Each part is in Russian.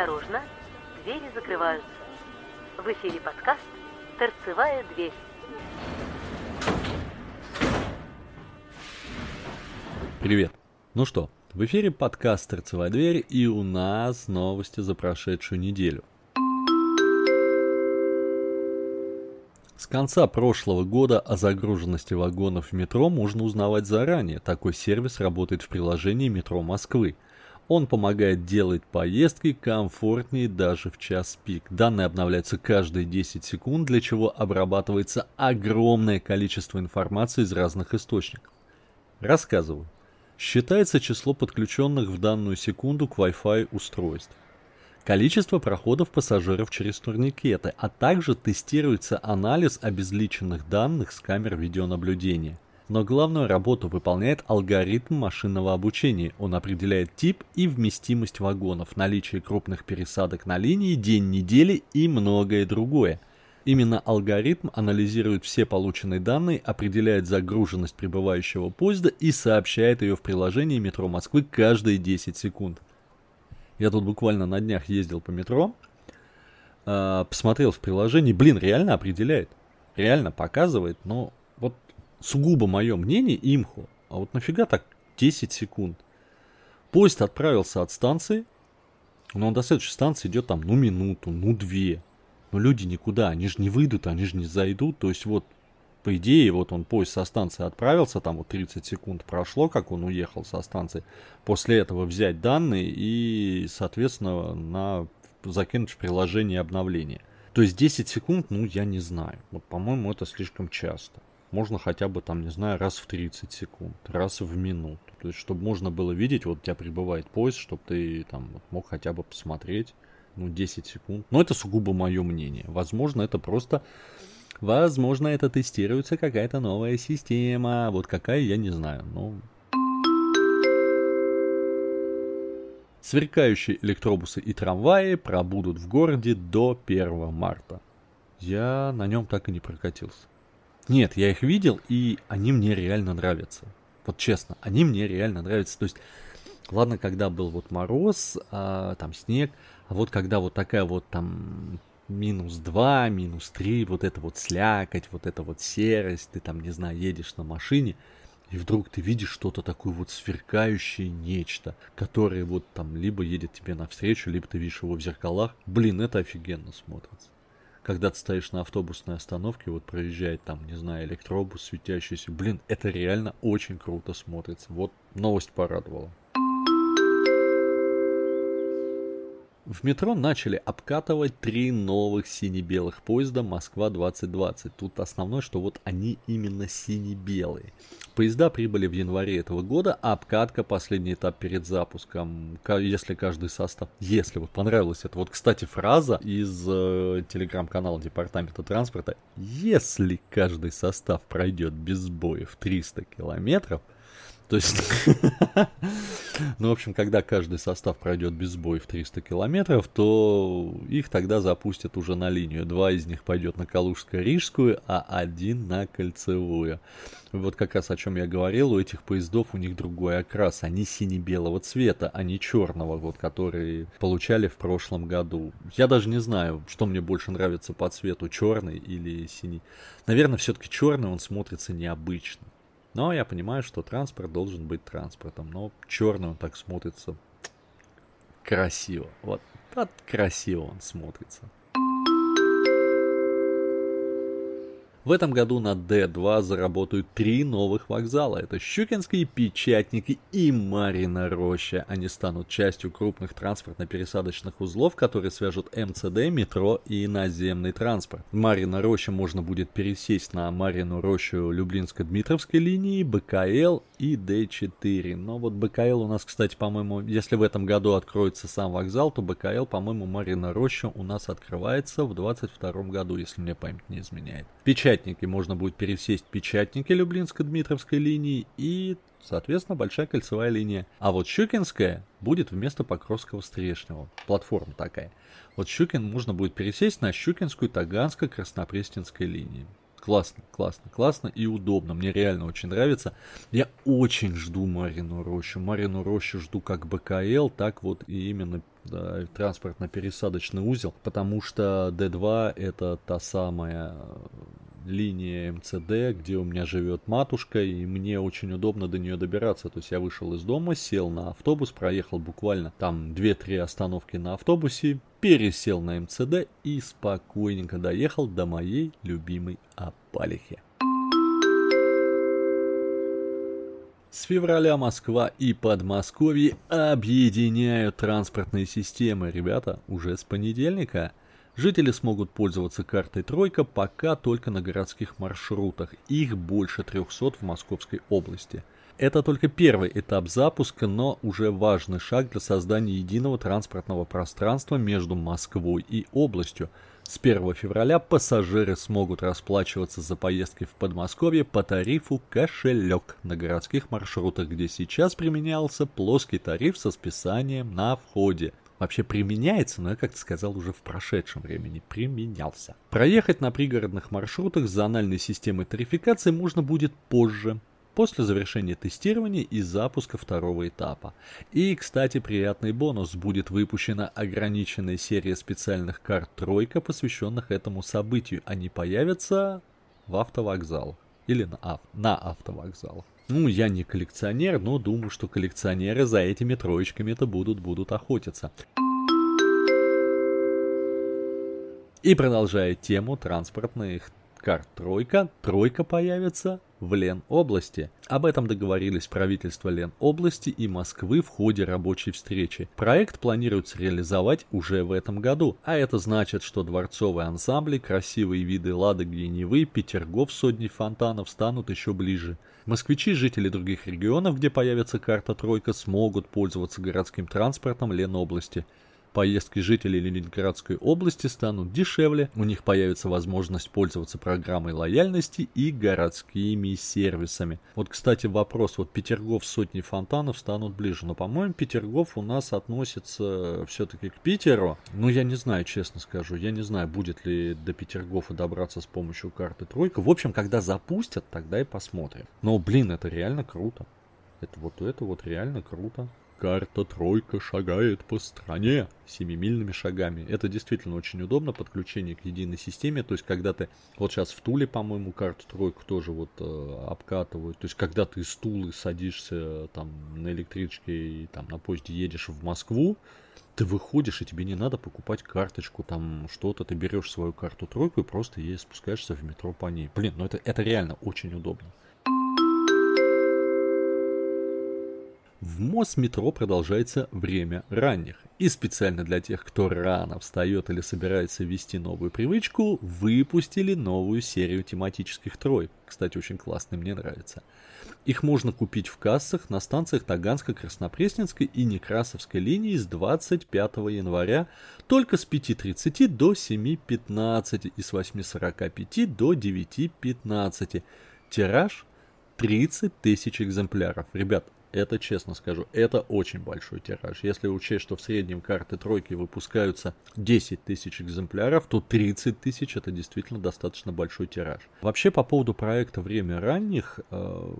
Осторожно, двери закрываются. В эфире подкаст «Торцевая дверь». Привет. Ну что, в эфире подкаст «Торцевая дверь» и у нас новости за прошедшую неделю. С конца прошлого года о загруженности вагонов в метро можно узнавать заранее. Такой сервис работает в приложении «Метро Москвы». Он помогает делать поездки комфортнее даже в час пик. Данные обновляются каждые 10 секунд, для чего обрабатывается огромное количество информации из разных источников. Рассказываю. Считается число подключенных в данную секунду к Wi-Fi устройств. Количество проходов пассажиров через турникеты, а также тестируется анализ обезличенных данных с камер видеонаблюдения – но главную работу выполняет алгоритм машинного обучения. Он определяет тип и вместимость вагонов, наличие крупных пересадок на линии, день недели и многое другое. Именно алгоритм анализирует все полученные данные, определяет загруженность прибывающего поезда и сообщает ее в приложении метро Москвы каждые 10 секунд. Я тут буквально на днях ездил по метро, э, посмотрел в приложении, блин, реально определяет, реально показывает, но вот сугубо мое мнение, имху. А вот нафига так 10 секунд? Поезд отправился от станции, но он до следующей станции идет там, ну, минуту, ну, две. Но люди никуда, они же не выйдут, они же не зайдут. То есть вот, по идее, вот он поезд со станции отправился, там вот 30 секунд прошло, как он уехал со станции. После этого взять данные и, соответственно, на закинуть в приложение обновления. То есть 10 секунд, ну, я не знаю. Вот, по-моему, это слишком часто можно хотя бы там, не знаю, раз в 30 секунд, раз в минуту. То есть, чтобы можно было видеть, вот у тебя прибывает поезд, чтобы ты там вот, мог хотя бы посмотреть, ну, 10 секунд. Но это сугубо мое мнение. Возможно, это просто... Возможно, это тестируется какая-то новая система. Вот какая, я не знаю. Но Сверкающие электробусы и трамваи пробудут в городе до 1 марта. Я на нем так и не прокатился. Нет, я их видел, и они мне реально нравятся. Вот честно, они мне реально нравятся. То есть, ладно, когда был вот мороз, а, там снег, а вот когда вот такая вот там минус 2, минус 3, вот это вот слякоть, вот это вот серость, ты там, не знаю, едешь на машине, и вдруг ты видишь что-то такое вот сверкающее нечто, которое вот там либо едет тебе навстречу, либо ты видишь его в зеркалах. Блин, это офигенно смотрится когда ты стоишь на автобусной остановке, вот проезжает там, не знаю, электробус светящийся, блин, это реально очень круто смотрится. Вот новость порадовала. В метро начали обкатывать три новых сине-белых поезда Москва-2020. Тут основное, что вот они именно сине-белые. Поезда прибыли в январе этого года, а обкатка последний этап перед запуском. Если каждый состав... Если вот понравилось это. Вот, кстати, фраза из э, телеграм-канала Департамента транспорта. Если каждый состав пройдет без сбоев 300 километров, то есть, ну, в общем, когда каждый состав пройдет без боя в 300 километров, то их тогда запустят уже на линию. Два из них пойдет на Калужско-Рижскую, а один на Кольцевую. Вот как раз о чем я говорил, у этих поездов у них другой окрас. Они сине-белого цвета, а не черного, вот, который получали в прошлом году. Я даже не знаю, что мне больше нравится по цвету, черный или синий. Наверное, все-таки черный он смотрится необычно. Но я понимаю, что транспорт должен быть транспортом. Но черный он так смотрится красиво. Вот так красиво он смотрится. В этом году на D2 заработают три новых вокзала. Это Щукинский, Печатники и Марина Роща. Они станут частью крупных транспортно-пересадочных узлов, которые свяжут МЦД, метро и наземный транспорт. Марина Роща можно будет пересесть на Марину Рощу Люблинско-Дмитровской линии, БКЛ и D4. Но вот БКЛ у нас, кстати, по-моему, если в этом году откроется сам вокзал, то БКЛ, по-моему, Марина Роща у нас открывается в 22 году, если мне память не изменяет. Печать Печатники можно будет пересесть Печатники Люблинско-Дмитровской линии и, соответственно, Большая кольцевая линия. А вот Щукинская будет вместо Покровского-Стрешнего. Платформа такая. Вот Щукин можно будет пересесть на Щукинскую, Таганско-Краснопресненской линии. Классно, классно, классно и удобно. Мне реально очень нравится. Я очень жду Марину Рощу. Марину Рощу жду как БКЛ, так вот и именно да, транспортно-пересадочный узел, потому что D2 это та самая линия МЦД, где у меня живет матушка, и мне очень удобно до нее добираться. То есть я вышел из дома, сел на автобус, проехал буквально там 2-3 остановки на автобусе, пересел на МЦД и спокойненько доехал до моей любимой Апалихи. С февраля Москва и Подмосковье объединяют транспортные системы. Ребята, уже с понедельника. Жители смогут пользоваться картой «Тройка» пока только на городских маршрутах. Их больше 300 в Московской области. Это только первый этап запуска, но уже важный шаг для создания единого транспортного пространства между Москвой и областью. С 1 февраля пассажиры смогут расплачиваться за поездки в Подмосковье по тарифу «Кошелек» на городских маршрутах, где сейчас применялся плоский тариф со списанием на входе вообще применяется, но я как-то сказал уже в прошедшем времени, применялся. Проехать на пригородных маршрутах с зональной системой тарификации можно будет позже, после завершения тестирования и запуска второго этапа. И, кстати, приятный бонус, будет выпущена ограниченная серия специальных карт «Тройка», посвященных этому событию. Они появятся в автовокзалах или на, на автовокзалах. Ну, я не коллекционер, но думаю, что коллекционеры за этими троечками-то будут, будут охотиться. И продолжая тему транспортных карт «Тройка», «Тройка» появится в Ленобласти. Об этом договорились правительства Ленобласти и Москвы в ходе рабочей встречи. Проект планируется реализовать уже в этом году, а это значит, что дворцовые ансамбли, красивые виды Ладоги и Невы, Петергоф сотни фонтанов станут еще ближе. Москвичи, жители других регионов, где появится карта «Тройка», смогут пользоваться городским транспортом Ленобласти. Поездки жителей Ленинградской области станут дешевле, у них появится возможность пользоваться программой лояльности и городскими сервисами. Вот, кстати, вопрос, вот Петергоф сотни фонтанов станут ближе, но, по-моему, Петергоф у нас относится все-таки к Питеру. Ну, я не знаю, честно скажу, я не знаю, будет ли до Петергофа добраться с помощью карты тройка. В общем, когда запустят, тогда и посмотрим. Но, блин, это реально круто. Это вот это вот реально круто. Карта тройка шагает по стране семимильными шагами. Это действительно очень удобно, подключение к единой системе. То есть, когда ты, вот сейчас в Туле, по-моему, карту тройку тоже вот э, обкатывают. То есть, когда ты из Тулы садишься там на электричке и там на поезде едешь в Москву, ты выходишь, и тебе не надо покупать карточку, там что-то, ты берешь свою карту тройку и просто ей спускаешься в метро по ней. Блин, ну это, это реально очень удобно. В Мосметро продолжается время ранних. И специально для тех, кто рано встает или собирается ввести новую привычку, выпустили новую серию тематических троек. Кстати, очень классный, мне нравится. Их можно купить в кассах на станциях Таганско-Краснопресненской и Некрасовской линии с 25 января только с 5.30 до 7.15 и с 8.45 до 9.15. Тираж 30 тысяч экземпляров. Ребят, это честно скажу, это очень большой тираж. Если учесть, что в среднем карты тройки выпускаются 10 тысяч экземпляров, то 30 тысяч это действительно достаточно большой тираж. Вообще по поводу проекта «Время ранних», э,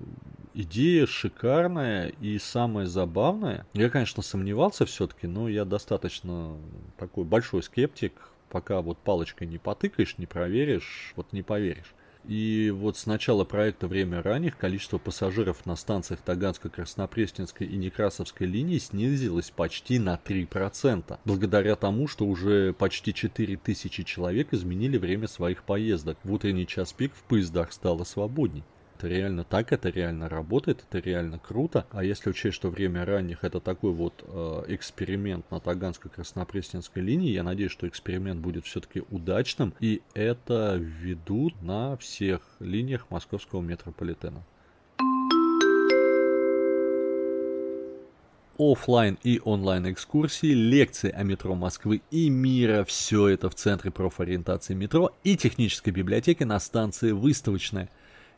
идея шикарная и самое забавное. Я, конечно, сомневался все-таки, но я достаточно такой большой скептик. Пока вот палочкой не потыкаешь, не проверишь, вот не поверишь. И вот с начала проекта «Время ранних» количество пассажиров на станциях Таганско-Краснопресненской и Некрасовской линии снизилось почти на 3%, благодаря тому, что уже почти 4000 человек изменили время своих поездок. В утренний час пик в поездах стало свободней это реально так, это реально работает, это реально круто. А если учесть, что время ранних это такой вот э, эксперимент на Таганско-Краснопресненской линии, я надеюсь, что эксперимент будет все-таки удачным, и это введут на всех линиях московского метрополитена. офлайн и онлайн экскурсии, лекции о метро Москвы и мира. Все это в Центре профориентации метро и технической библиотеке на станции Выставочная.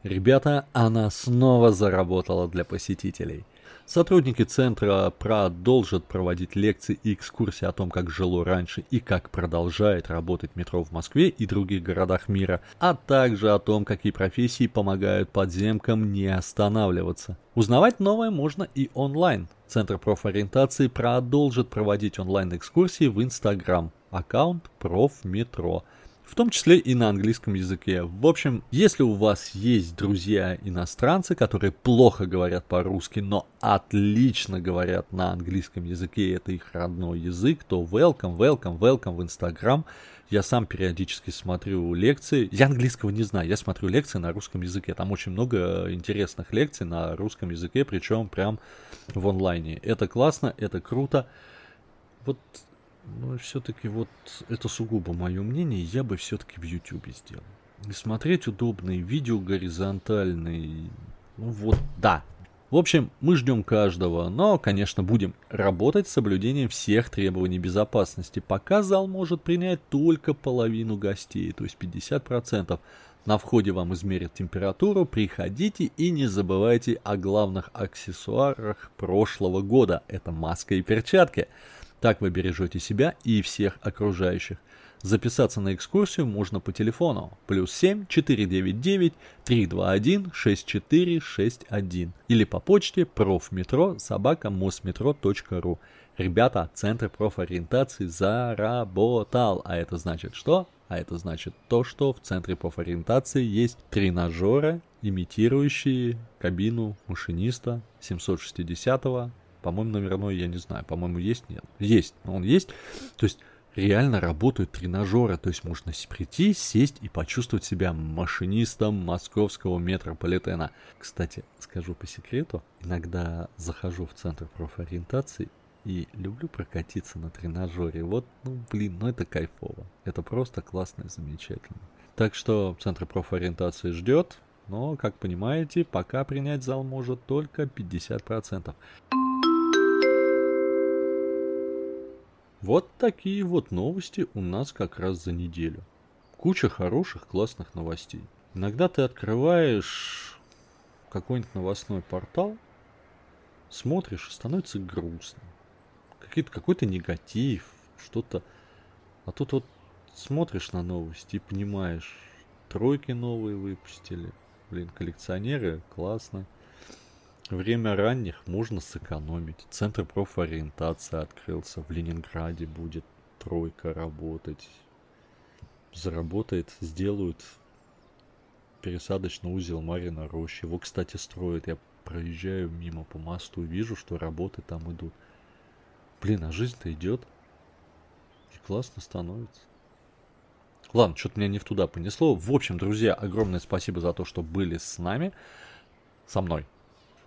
Ребята, она снова заработала для посетителей. Сотрудники центра продолжат проводить лекции и экскурсии о том, как жило раньше и как продолжает работать метро в Москве и других городах мира, а также о том, какие профессии помогают подземкам не останавливаться. Узнавать новое можно и онлайн. Центр профориентации продолжит проводить онлайн-экскурсии в Инстаграм. Аккаунт профметро в том числе и на английском языке. В общем, если у вас есть друзья иностранцы, которые плохо говорят по-русски, но отлично говорят на английском языке, это их родной язык, то welcome, welcome, welcome в Инстаграм. Я сам периодически смотрю лекции. Я английского не знаю, я смотрю лекции на русском языке. Там очень много интересных лекций на русском языке, причем прям в онлайне. Это классно, это круто. Вот но все-таки вот это сугубо мое мнение, я бы все-таки в YouTube сделал. И смотреть удобные видео горизонтальные. Ну вот, да. В общем, мы ждем каждого, но, конечно, будем работать с соблюдением всех требований безопасности. Пока зал может принять только половину гостей, то есть 50%. На входе вам измерят температуру, приходите и не забывайте о главных аксессуарах прошлого года. Это маска и перчатки. Так вы бережете себя и всех окружающих. Записаться на экскурсию можно по телефону плюс 7 499 321 6461 или по почте профметро собака мосметро.ру. Ребята, Центр профориентации заработал. А это значит что? А это значит то, что в Центре профориентации есть тренажеры, имитирующие кабину машиниста 760 по-моему, номерной я не знаю. По-моему, есть? Нет. Есть. Он есть. То есть реально работают тренажеры. То есть можно прийти, сесть и почувствовать себя машинистом московского метрополитена. Кстати, скажу по секрету, иногда захожу в центр профориентации и люблю прокатиться на тренажере. Вот, ну, блин, ну это кайфово. Это просто классно и замечательно. Так что центр профориентации ждет, но, как понимаете, пока принять зал может только 50%. Вот такие вот новости у нас как раз за неделю. Куча хороших, классных новостей. Иногда ты открываешь какой-нибудь новостной портал, смотришь, и становится грустно. Какой-то, какой-то негатив, что-то. А тут вот смотришь на новости и понимаешь, тройки новые выпустили. Блин, коллекционеры, классно. Время ранних можно сэкономить. Центр профориентации открылся. В Ленинграде будет тройка работать. Заработает, сделают пересадочный узел Марина Рощи. Его, кстати, строят. Я проезжаю мимо по мосту и вижу, что работы там идут. Блин, а жизнь-то идет. И классно становится. Ладно, что-то меня не в туда понесло. В общем, друзья, огромное спасибо за то, что были с нами. Со мной.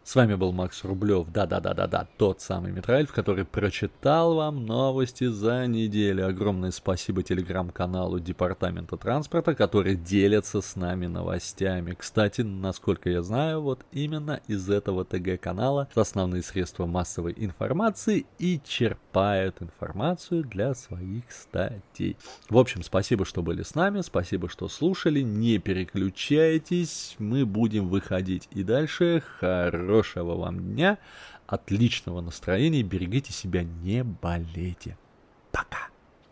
С вами был Макс Рублев, да-да-да-да-да, тот самый Митраэльф, который прочитал вам новости за неделю. Огромное спасибо телеграм-каналу Департамента транспорта, который делится с нами новостями. Кстати, насколько я знаю, вот именно из этого ТГ-канала основные средства массовой информации и черпают информацию для своих статей. В общем, спасибо, что были с нами, спасибо, что слушали, не переключайтесь, мы будем выходить и дальше. Хорошо хорошего вам дня, отличного настроения, берегите себя, не болейте. Пока.